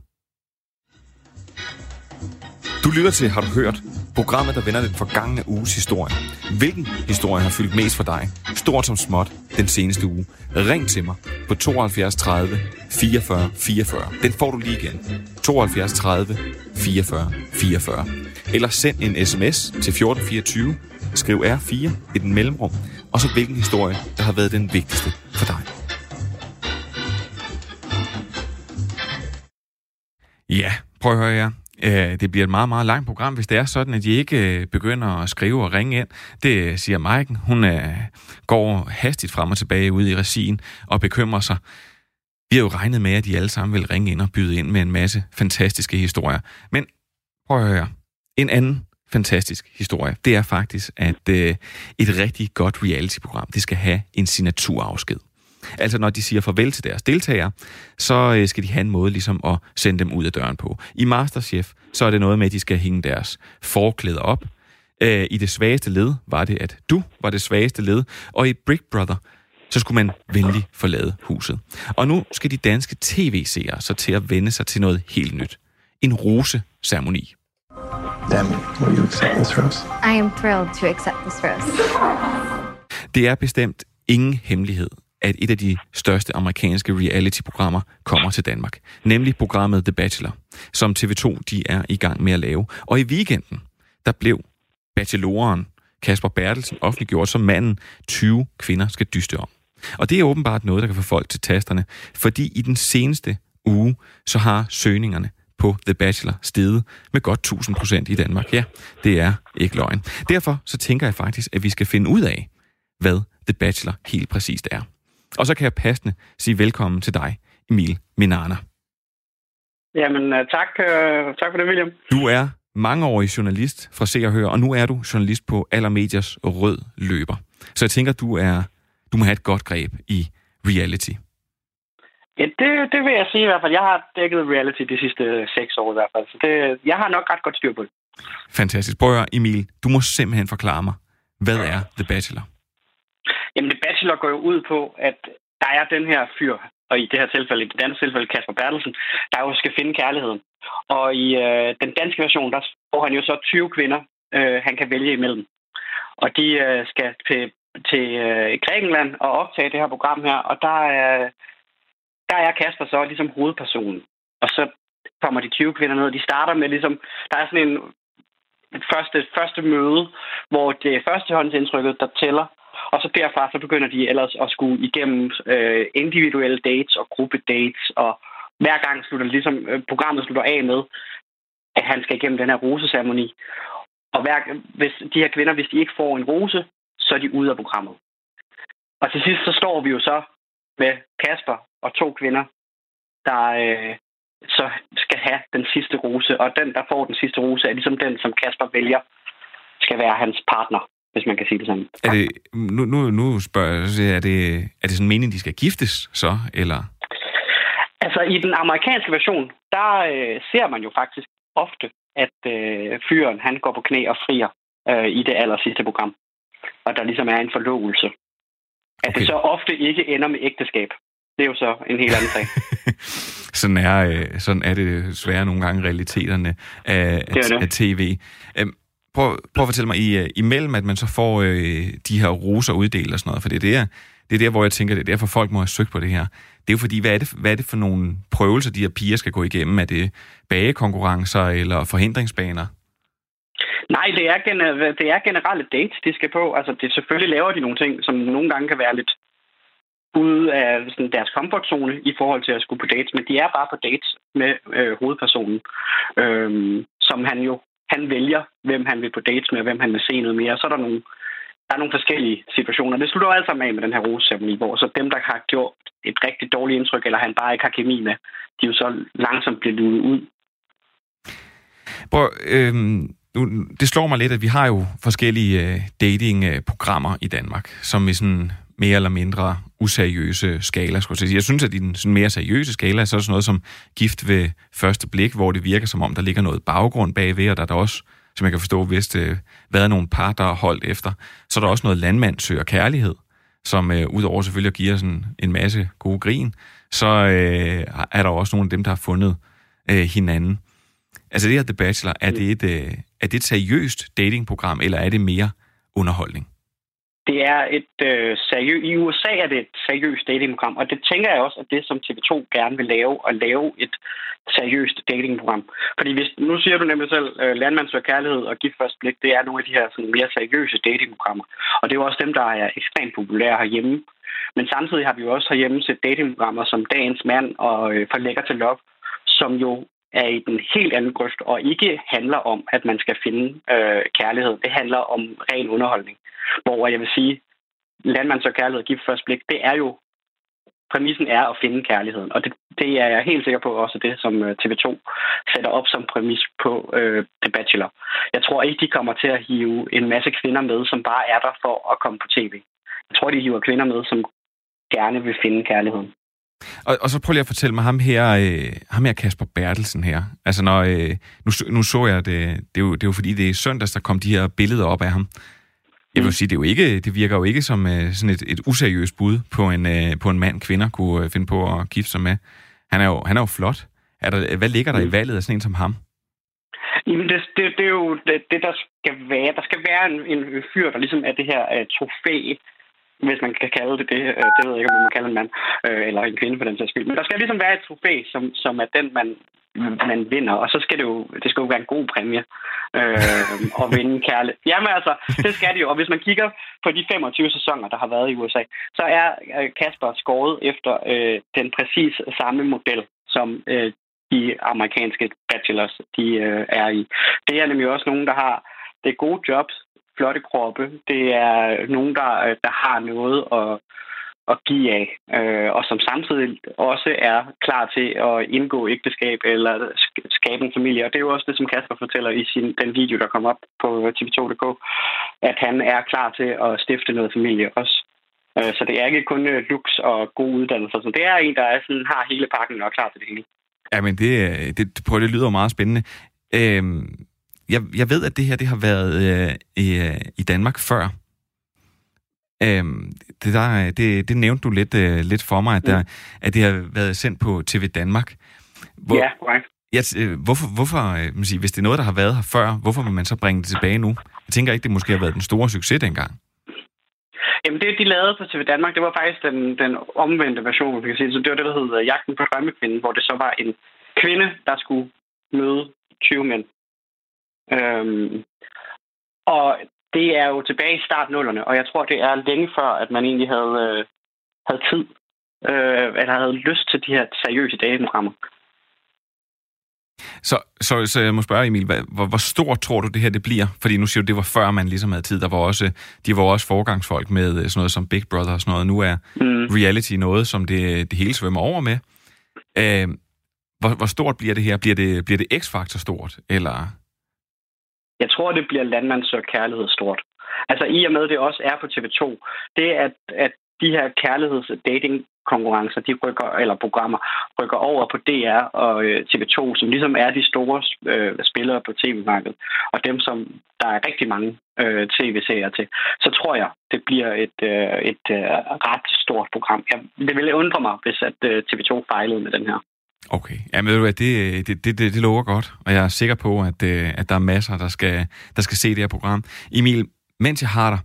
Du lytter til Har du hørt? Programmet, der vender den forgangne uges historie. Hvilken historie har fyldt mest for dig? Stort som småt den seneste uge. Ring til mig på 72 30 44 44. Den får du lige igen. 72 30 44 44. Eller send en sms til 1424. Skriv R4 i den mellemrum. Og så hvilken historie, der har været den vigtigste for dig. Ja, prøv at høre jer. Øh, det bliver et meget, meget langt program, hvis det er sådan, at de ikke øh, begynder at skrive og ringe ind. Det øh, siger Maiken. Hun øh, går hastigt frem og tilbage ude i regien og bekymrer sig. Vi har jo regnet med, at de alle sammen vil ringe ind og byde ind med en masse fantastiske historier. Men prøv at høre. En anden fantastisk historie, det er faktisk, at øh, et rigtig godt reality-program, det skal have en signaturafsked. Altså når de siger farvel til deres deltagere, så øh, skal de have en måde ligesom at sende dem ud af døren på. I Masterchef, så er det noget med, at de skal hænge deres forklæder op. Øh, I det svageste led var det, at du var det svageste led. Og i Big Brother, så skulle man venlig forlade huset. Og nu skal de danske tv-seere så til at vende sig til noget helt nyt. En rose-ceremoni. Damn, will you accept this rose? I am thrilled to accept this rose. Det er bestemt ingen hemmelighed, at et af de største amerikanske reality-programmer kommer til Danmark. Nemlig programmet The Bachelor, som TV2 de er i gang med at lave. Og i weekenden, der blev bacheloren Kasper Bertelsen offentliggjort som manden 20 kvinder skal dyste om. Og det er åbenbart noget, der kan få folk til tasterne, fordi i den seneste uge, så har søgningerne på The Bachelor steget med godt 1000 procent i Danmark. Ja, det er ikke løgn. Derfor så tænker jeg faktisk, at vi skal finde ud af, hvad The Bachelor helt præcist er. Og så kan jeg passende sige velkommen til dig, Emil Minana. Jamen, øh, tak, øh, tak for det, William. Du er mangeårig journalist fra Se og Hør, og nu er du journalist på Aller Mediers Rød Løber. Så jeg tænker, du er du må have et godt greb i reality. Ja, det, det vil jeg sige i hvert fald. Jeg har dækket reality de sidste seks år i hvert fald, så det, jeg har nok ret godt styr på det. Fantastisk. Prøv at høre, Emil, du må simpelthen forklare mig, hvad er The Bachelor? Jamen, det Bachelor går jo ud på, at der er den her fyr, og i det her tilfælde, i det danske tilfælde Kasper Bertelsen, der jo skal finde kærligheden. Og i øh, den danske version, der får han jo så 20 kvinder, øh, han kan vælge imellem. Og de øh, skal til, til øh, Grækenland og optage det her program her, og der er, der er Kasper så ligesom hovedpersonen. Og så kommer de 20 kvinder ned, og de starter med ligesom, der er sådan en første, første møde, hvor det er førstehåndsindtrykket, der tæller, og så derfra så begynder de ellers at skulle igennem øh, individuelle dates og gruppedates, og hver gang slutter ligesom, øh, programmet slutter af med, at han skal igennem den her roseceremoni. Og hver, hvis de her kvinder, hvis de ikke får en rose, så er de ude af programmet. Og til sidst så står vi jo så med Kasper og to kvinder, der øh, så skal have den sidste rose. Og den, der får den sidste rose, er ligesom den, som Kasper vælger, skal være hans partner hvis man kan sige det sådan. Er det, nu, nu, nu spørger jeg, er det, er det sådan meningen, de skal giftes så, eller? Altså, i den amerikanske version, der øh, ser man jo faktisk ofte, at øh, fyren, han går på knæ og frier øh, i det aller sidste program. Og der ligesom er en forlovelse. At okay. det så ofte ikke ender med ægteskab, det er jo så en helt anden sag. [laughs] sådan, er, øh, sådan er det svære nogle gange realiteterne af, det det. af tv. Øhm, prøv, prøv at fortælle mig, i, øh, imellem at man så får øh, de her roser uddelt og sådan noget, for det er der, det er der, hvor jeg tænker, det er derfor folk må have søgt på det her. Det er jo fordi, hvad er det, hvad er det for nogle prøvelser, de her piger skal gå igennem? Er det bagekonkurrencer eller forhindringsbaner? Nej, det er, det er generelle dates, de skal på. Altså, det, selvfølgelig laver de nogle ting, som nogle gange kan være lidt ude af sådan, deres komfortzone i forhold til at skulle på dates, men de er bare på dates med øh, hovedpersonen, øh, som han jo han vælger, hvem han vil på dates med, og hvem han vil se noget mere. Så er der nogle, der er nogle forskellige situationer. Det slutter alt sammen af med den her roseceremoni, hvor så dem, der har gjort et rigtig dårligt indtryk, eller han bare ikke har kemi med, de er jo så langsomt blevet luet ud. Prøv, øh, nu, det slår mig lidt, at vi har jo forskellige øh, datingprogrammer i Danmark, som i sådan mere eller mindre useriøse skala, skulle jeg sige. Jeg synes, at i den sådan mere seriøse skala, så er det sådan noget som gift ved første blik, hvor det virker som om, der ligger noget baggrund bagved, og der er der også, som jeg kan forstå, hvis det været nogle par, der er holdt efter, så er der også noget landmand søger kærlighed, som øh, udover selvfølgelig at give sådan en masse gode grin, så øh, er der også nogle af dem, der har fundet øh, hinanden. Altså det her The Bachelor, er det et, øh, er det et seriøst datingprogram, eller er det mere underholdning? Det er et øh, seriøst... I USA er det et seriøst datingprogram, og det tænker jeg også, at det, som TV2 gerne vil lave, at lave et seriøst datingprogram. Fordi hvis, nu siger du nemlig selv, øh, Landmands og Kærlighed og Gift Først Blik, det er nogle af de her sådan, mere seriøse datingprogrammer. Og det er jo også dem, der er ekstremt populære herhjemme. Men samtidig har vi jo også herhjemme set datingprogrammer som Dagens Mand og øh, For Lækker til Love, som jo er i den helt anden grøft, og ikke handler om, at man skal finde øh, kærlighed. Det handler om ren underholdning. Hvor jeg vil sige, landmands og kærlighed gift først blik, det er jo, præmissen er at finde kærligheden. Og det, det er jeg helt sikker på også det, som øh, TV2 sætter op som præmis på øh, The Bachelor. Jeg tror ikke, de kommer til at hive en masse kvinder med, som bare er der for at komme på tv. Jeg tror, de hiver kvinder med, som gerne vil finde kærligheden. Og, og så prøv lige at fortælle mig ham her, øh, ham her Kasper Bertelsen her. Altså når, øh, nu, nu så jeg det, det er, jo, det er jo fordi, det er søndags, der kom de her billeder op af ham. Jeg vil mm. sige, det, er jo ikke, det virker jo ikke som øh, sådan et, et useriøst bud på en, øh, på en mand, kvinder kunne øh, finde på at gifte sig med. Han er jo, han er jo flot. Er der, hvad ligger der mm. i valget af sådan en som ham? Jamen, det, det, det er jo det, det, der skal være. Der skal være en, en fyr, der ligesom er det her uh, trofæ hvis man kan kalde det det. Øh, det ved jeg ikke, om man kalde en mand øh, eller en kvinde for den sags skyld. Men der skal ligesom være et trofæ, som, som er den, man, man vinder. Og så skal det jo, det skal jo være en god præmie øh, at vinde kærlighed. Jamen altså, det skal det jo. Og hvis man kigger på de 25 sæsoner, der har været i USA, så er øh, Kasper skåret efter øh, den præcis samme model, som øh, de amerikanske bachelors de øh, er i. Det er nemlig også nogen, der har det gode jobs, flotte kroppe. Det er nogen, der, øh, der har noget at, at give af, øh, og som samtidig også er klar til at indgå ægteskab eller skabe en familie. Og det er jo også det, som Kasper fortæller i sin, den video, der kom op på tv2.dk, at han er klar til at stifte noget familie også. Øh, så det er ikke kun øh, lux og god uddannelse. Så det er en, der er sådan, har hele pakken og er klar til det hele. Ja, men det, øh, det, prøv, det lyder meget spændende. Øhm, jeg, jeg ved, at det her det har været øh, i, øh, i Danmark før. Øhm, det, der, det, det nævnte du lidt, øh, lidt for mig, at, der, mm. at det har været sendt på TV Danmark. Hvor, ja, korrekt. Ja, øh, hvorfor, hvorfor øh, man siger, hvis det er noget, der har været her før, hvorfor vil man så bringe det tilbage nu? Jeg tænker ikke, det måske har været den store succes dengang. Jamen det, de lavede på TV Danmark, det var faktisk den, den omvendte version, vi kan sige. Så det var det, der hedder Jagten på drømmekvinden, hvor det så var en kvinde, der skulle møde 20 mænd. Øhm, og det er jo tilbage i startnullerne, og jeg tror, det er længe før, at man egentlig havde, øh, havde tid, øh, eller havde lyst til de her seriøse dageprogrammer. Så, så, så jeg må spørge, Emil, hvor, hvor stort tror du, det her det bliver? Fordi nu siger du, det var før man ligesom havde tid. Der var også, de var også forgangsfolk med øh, sådan noget som Big Brother og sådan noget. Nu er mm. reality noget, som det, det hele svømmer over med. Øh, hvor, hvor stort bliver det her? Bliver det, bliver det X-faktor stort, eller... Jeg tror, det bliver landmand søger kærlighed stort. Altså i og med, det også er på TV2, det at, at de her kærligheds dating konkurrencer, de rykker, eller programmer, rykker over på DR og øh, TV2, som ligesom er de store øh, spillere på tv-markedet, og dem, som der er rigtig mange øh, tv-serier til, så tror jeg, det bliver et, øh, et øh, ret stort program. Jeg, det ville undre mig, hvis at øh, TV2 fejlede med den her. Okay. Ja, men ved du hvad, øh, det, det, det, det lover godt, og jeg er sikker på, at, øh, at der er masser, der skal, der skal se det her program. Emil, mens jeg har dig,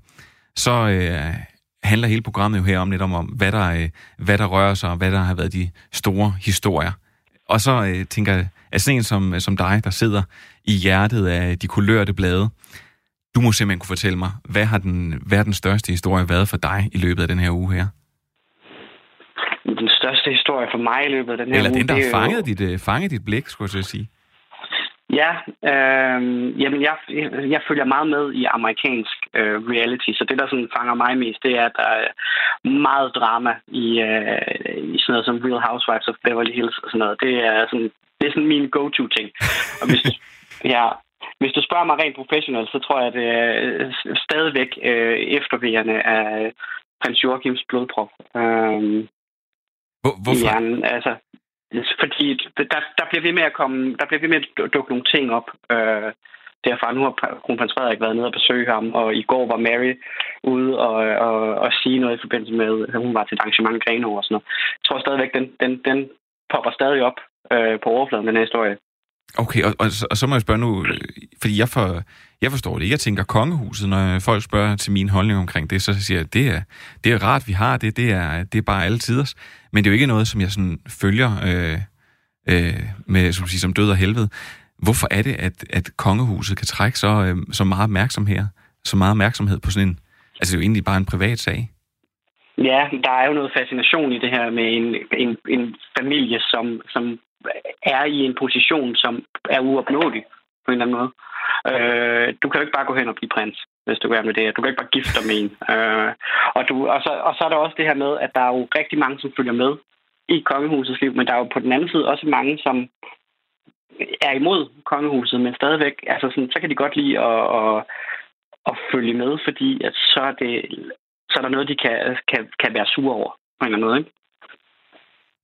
så øh, handler hele programmet jo her om lidt om, hvad, der, øh, hvad der rører sig, og hvad der har været de store historier. Og så øh, tænker jeg, at sådan en som, som dig, der sidder i hjertet af de kulørte blade, du må simpelthen kunne fortælle mig, hvad har den, hvad har den største historie været for dig i løbet af den her uge her? Største historie for mig i løbet af den her Eller uge. Den, der har fanget, dit, uh, fanget dit blik, skulle jeg sige. Ja, øh, jamen jeg, jeg følger meget med i amerikansk øh, reality, så det, der sådan fanger mig mest, det er, at der er meget drama i, øh, i sådan noget som Real Housewives of Beverly Hills og sådan noget. Det er sådan, det er sådan min go-to-ting. Og hvis, [laughs] ja, hvis du spørger mig rent professionelt, så tror jeg, at det er øh, stadigvæk øh, efterværende af prins Joachims blodprop. Øh, hvor, hvorfor? I hjernen. Altså, fordi der, der bliver ved med at komme, der bliver ved med at dukke nogle ting op. Øh, derfra nu har kronprins Frederik været nede og besøge ham, og i går var Mary ude og, og, og sige noget i forbindelse med, at hun var til et arrangement Greno og sådan noget. Jeg tror stadigvæk, den, den, den popper stadig op øh, på overfladen, den her historie. Okay, og, og, og så må jeg spørge nu, fordi jeg, for, jeg forstår det ikke. Jeg tænker kongehuset, når folk spørger til min holdning omkring det, så siger jeg, at det er, det er rart, vi har det, det er, det er bare alle tiders. Men det er jo ikke noget, som jeg sådan følger øh, øh, med, som, siger, som død og helvede. Hvorfor er det, at, at kongehuset kan trække så, øh, så meget opmærksomhed, så meget opmærksomhed på sådan en, altså det er jo egentlig bare en privat sag? Ja, der er jo noget fascination i det her med en, en, en familie, som, som er i en position, som er uopnåelig på en eller anden måde. Øh, du kan jo ikke bare gå hen og blive prins, hvis du gerne med det. Du kan ikke bare gifte dig med en. Øh, og, du, og, så, og så er der også det her med, at der er jo rigtig mange, som følger med i kongehusets liv, men der er jo på den anden side også mange, som er imod kongehuset, men stadigvæk, altså sådan, så kan de godt lide at, at, at følge med, fordi at så, er det, så er der noget, de kan, kan, kan være sure over på en eller anden måde. Ikke?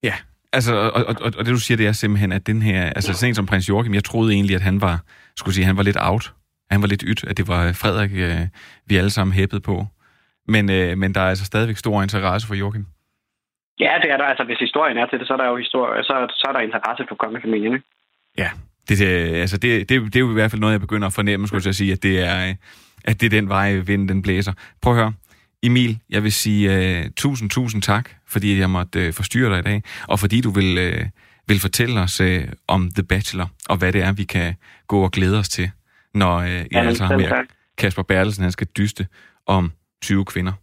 Ja, Altså, og, og, og, det du siger, det er simpelthen, at den her, altså sådan en som prins Joachim, jeg troede egentlig, at han var, skulle sige, han var lidt out. Han var lidt ydt, at det var Frederik, øh, vi alle sammen hæppede på. Men, øh, men der er altså stadigvæk stor interesse for Joachim. Ja, det er der. Altså, hvis historien er til det, så er der jo historie, så, så er der interesse for kongefamilien, ikke? Ja, det, det, altså det, det, det er jo i hvert fald noget, jeg begynder at fornemme, skulle jeg sige, at det er, at det er den vej, vinden den blæser. Prøv at høre. Emil, jeg vil sige uh, tusind, tusind tak, fordi jeg måtte uh, forstyrre dig i dag, og fordi du vil, uh, vil fortælle os uh, om The Bachelor, og hvad det er, vi kan gå og glæde os til, når uh, jeg ja, altså har med Kasper Bertelsen, han skal dyste om 20 kvinder.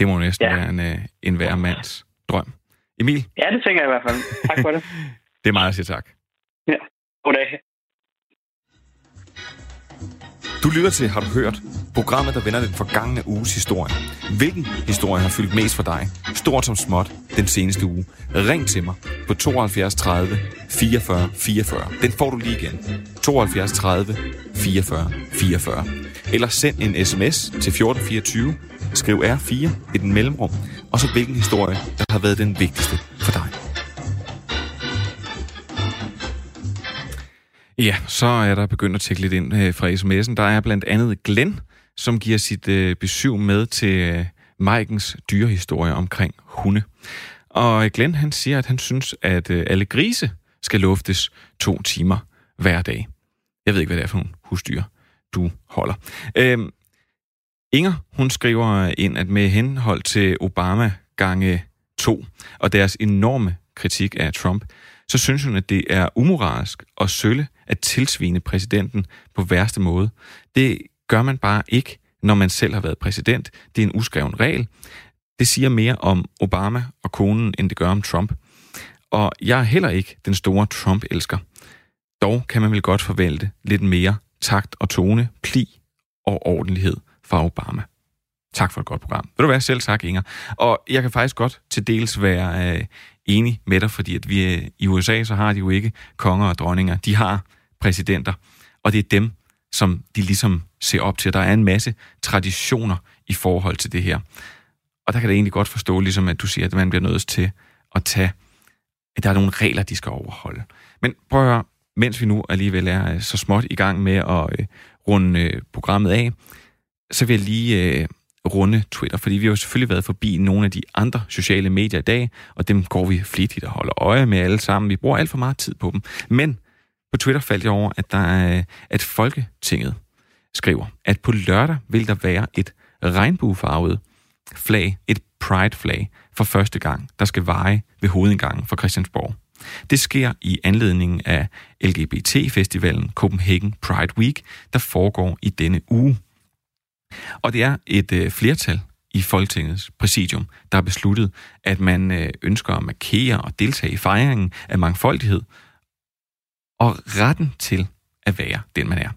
Det må næsten ja. være en, uh, en hver mands drøm. Emil? Ja, det tænker jeg i hvert fald. Tak for det. [laughs] det er meget at sige tak. Ja, goddag. Du lytter til Har du hørt? Programmet, der vender den forgangne uges historie. Hvilken historie har fyldt mest for dig? Stort som småt den seneste uge. Ring til mig på 72 30 44 44. Den får du lige igen. 72 30 44 44. Eller send en sms til 1424. Skriv R4 i den mellemrum. Og så hvilken historie, der har været den vigtigste for dig. Ja, så er der begyndt at tække lidt ind øh, fra sms'en. Der er blandt andet Glenn, som giver sit øh, besøg med til øh, Majkens dyrehistorie omkring hunde. Og Glenn han siger, at han synes, at øh, alle grise skal luftes to timer hver dag. Jeg ved ikke, hvad det er for nogle husdyr, du holder. Øhm, Inger, hun skriver ind, at med henhold til Obama gange to og deres enorme kritik af Trump, så synes hun, at det er umoralsk og sølle at tilsvine præsidenten på værste måde. Det gør man bare ikke, når man selv har været præsident. Det er en uskreven regel. Det siger mere om Obama og konen, end det gør om Trump. Og jeg er heller ikke den store Trump-elsker. Dog kan man vel godt forvente lidt mere takt og tone, pli og ordentlighed fra Obama. Tak for et godt program. Vil du være selv tak, Inger. Og jeg kan faktisk godt til dels være øh, enig med dig, fordi at vi øh, i USA, så har de jo ikke konger og dronninger. De har præsidenter, og det er dem, som de ligesom ser op til. Der er en masse traditioner i forhold til det her. Og der kan det egentlig godt forstå, ligesom at du siger, at man bliver nødt til at tage, at der er nogle regler, de skal overholde. Men prøv at høre, mens vi nu alligevel er øh, så småt i gang med at øh, runde øh, programmet af, så vil jeg lige øh, runde Twitter, fordi vi har jo selvfølgelig været forbi nogle af de andre sociale medier i dag, og dem går vi flittigt og holder øje med alle sammen. Vi bruger alt for meget tid på dem. Men på Twitter faldt jeg over, at, der er, at Folketinget skriver, at på lørdag vil der være et regnbuefarvet flag, et pride-flag, for første gang, der skal veje ved hovedindgangen for Christiansborg. Det sker i anledning af LGBT-festivalen Copenhagen Pride Week, der foregår i denne uge. Og det er et øh, flertal i Folketingets præsidium, der har besluttet, at man øh, ønsker at markere og deltage i fejringen af mangfoldighed og retten til at være den, man er.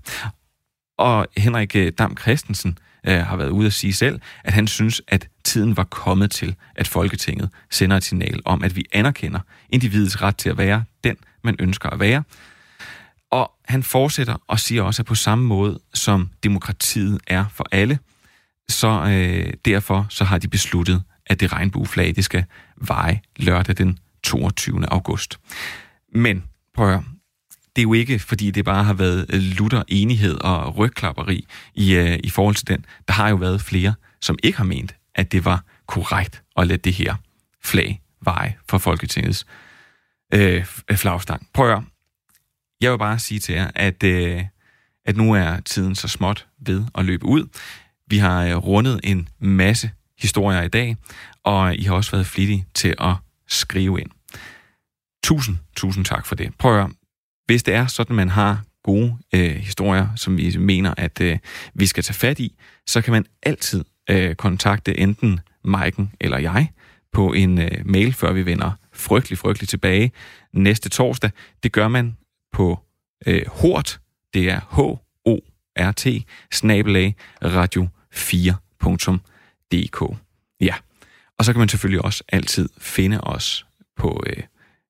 Og Henrik øh, Dam Christensen øh, har været ude at sige selv, at han synes, at tiden var kommet til, at Folketinget sender et signal om, at vi anerkender individets ret til at være den, man ønsker at være. Og han fortsætter og siger også, at på samme måde som demokratiet er for alle, så øh, derfor så har de besluttet, at det regnbueflag, det skal veje lørdag den 22. august. Men prøv at det er jo ikke, fordi det bare har været øh, lutter enighed og rygklapperi i, øh, i forhold til den. Der har jo været flere, som ikke har ment, at det var korrekt at lade det her flag veje for Folketingets øh, flagstang. Prøv at jeg vil bare sige til jer, at, øh, at nu er tiden så småt ved at løbe ud. Vi har øh, rundet en masse historier i dag, og I har også været flittige til at skrive ind. Tusind, tusind tak for det. Prøv at hvis det er sådan, man har gode øh, historier, som vi mener, at øh, vi skal tage fat i, så kan man altid øh, kontakte enten Maiken eller jeg på en øh, mail, før vi vender frygtelig, frygtelig tilbage næste torsdag. Det gør man på øh, hort, det er H-O-R-T, snabelag radio4.dk. Ja, og så kan man selvfølgelig også altid finde os på øh,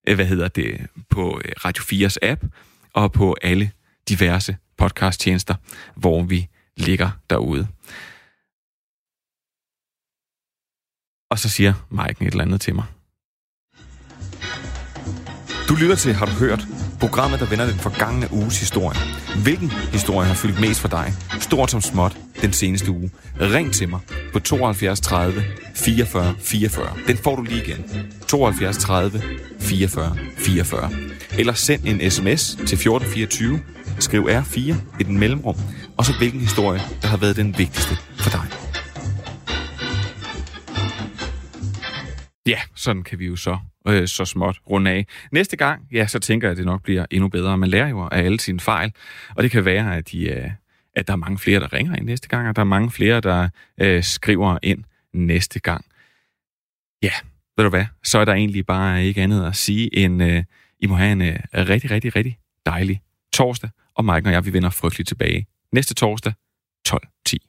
øh hvad hedder det, på øh, Radio 4's app og på alle diverse podcasttjenester, hvor vi ligger derude. Og så siger Mike et eller andet til mig. Du lytter til Har du hørt? Programmet, der vender den forgangne uges historie. Hvilken historie har fyldt mest for dig? Stort som småt den seneste uge. Ring til mig på 72 30 44 44. Den får du lige igen. 72 30 44 44. Eller send en sms til 1424. Skriv R4 i den mellemrum. Og så hvilken historie, der har været den vigtigste for dig. Ja, sådan kan vi jo så øh, så småt runde af. Næste gang, ja, så tænker jeg, at det nok bliver endnu bedre. Man lærer jo af alle sine fejl, og det kan være, at, de, øh, at der er mange flere, der ringer ind næste gang, og der er mange flere, der øh, skriver ind næste gang. Ja, ved du hvad, så er der egentlig bare ikke andet at sige, end øh, I må have en øh, rigtig, rigtig, rigtig dejlig torsdag, og Mike og jeg, vi vender frygteligt tilbage næste torsdag 12.10.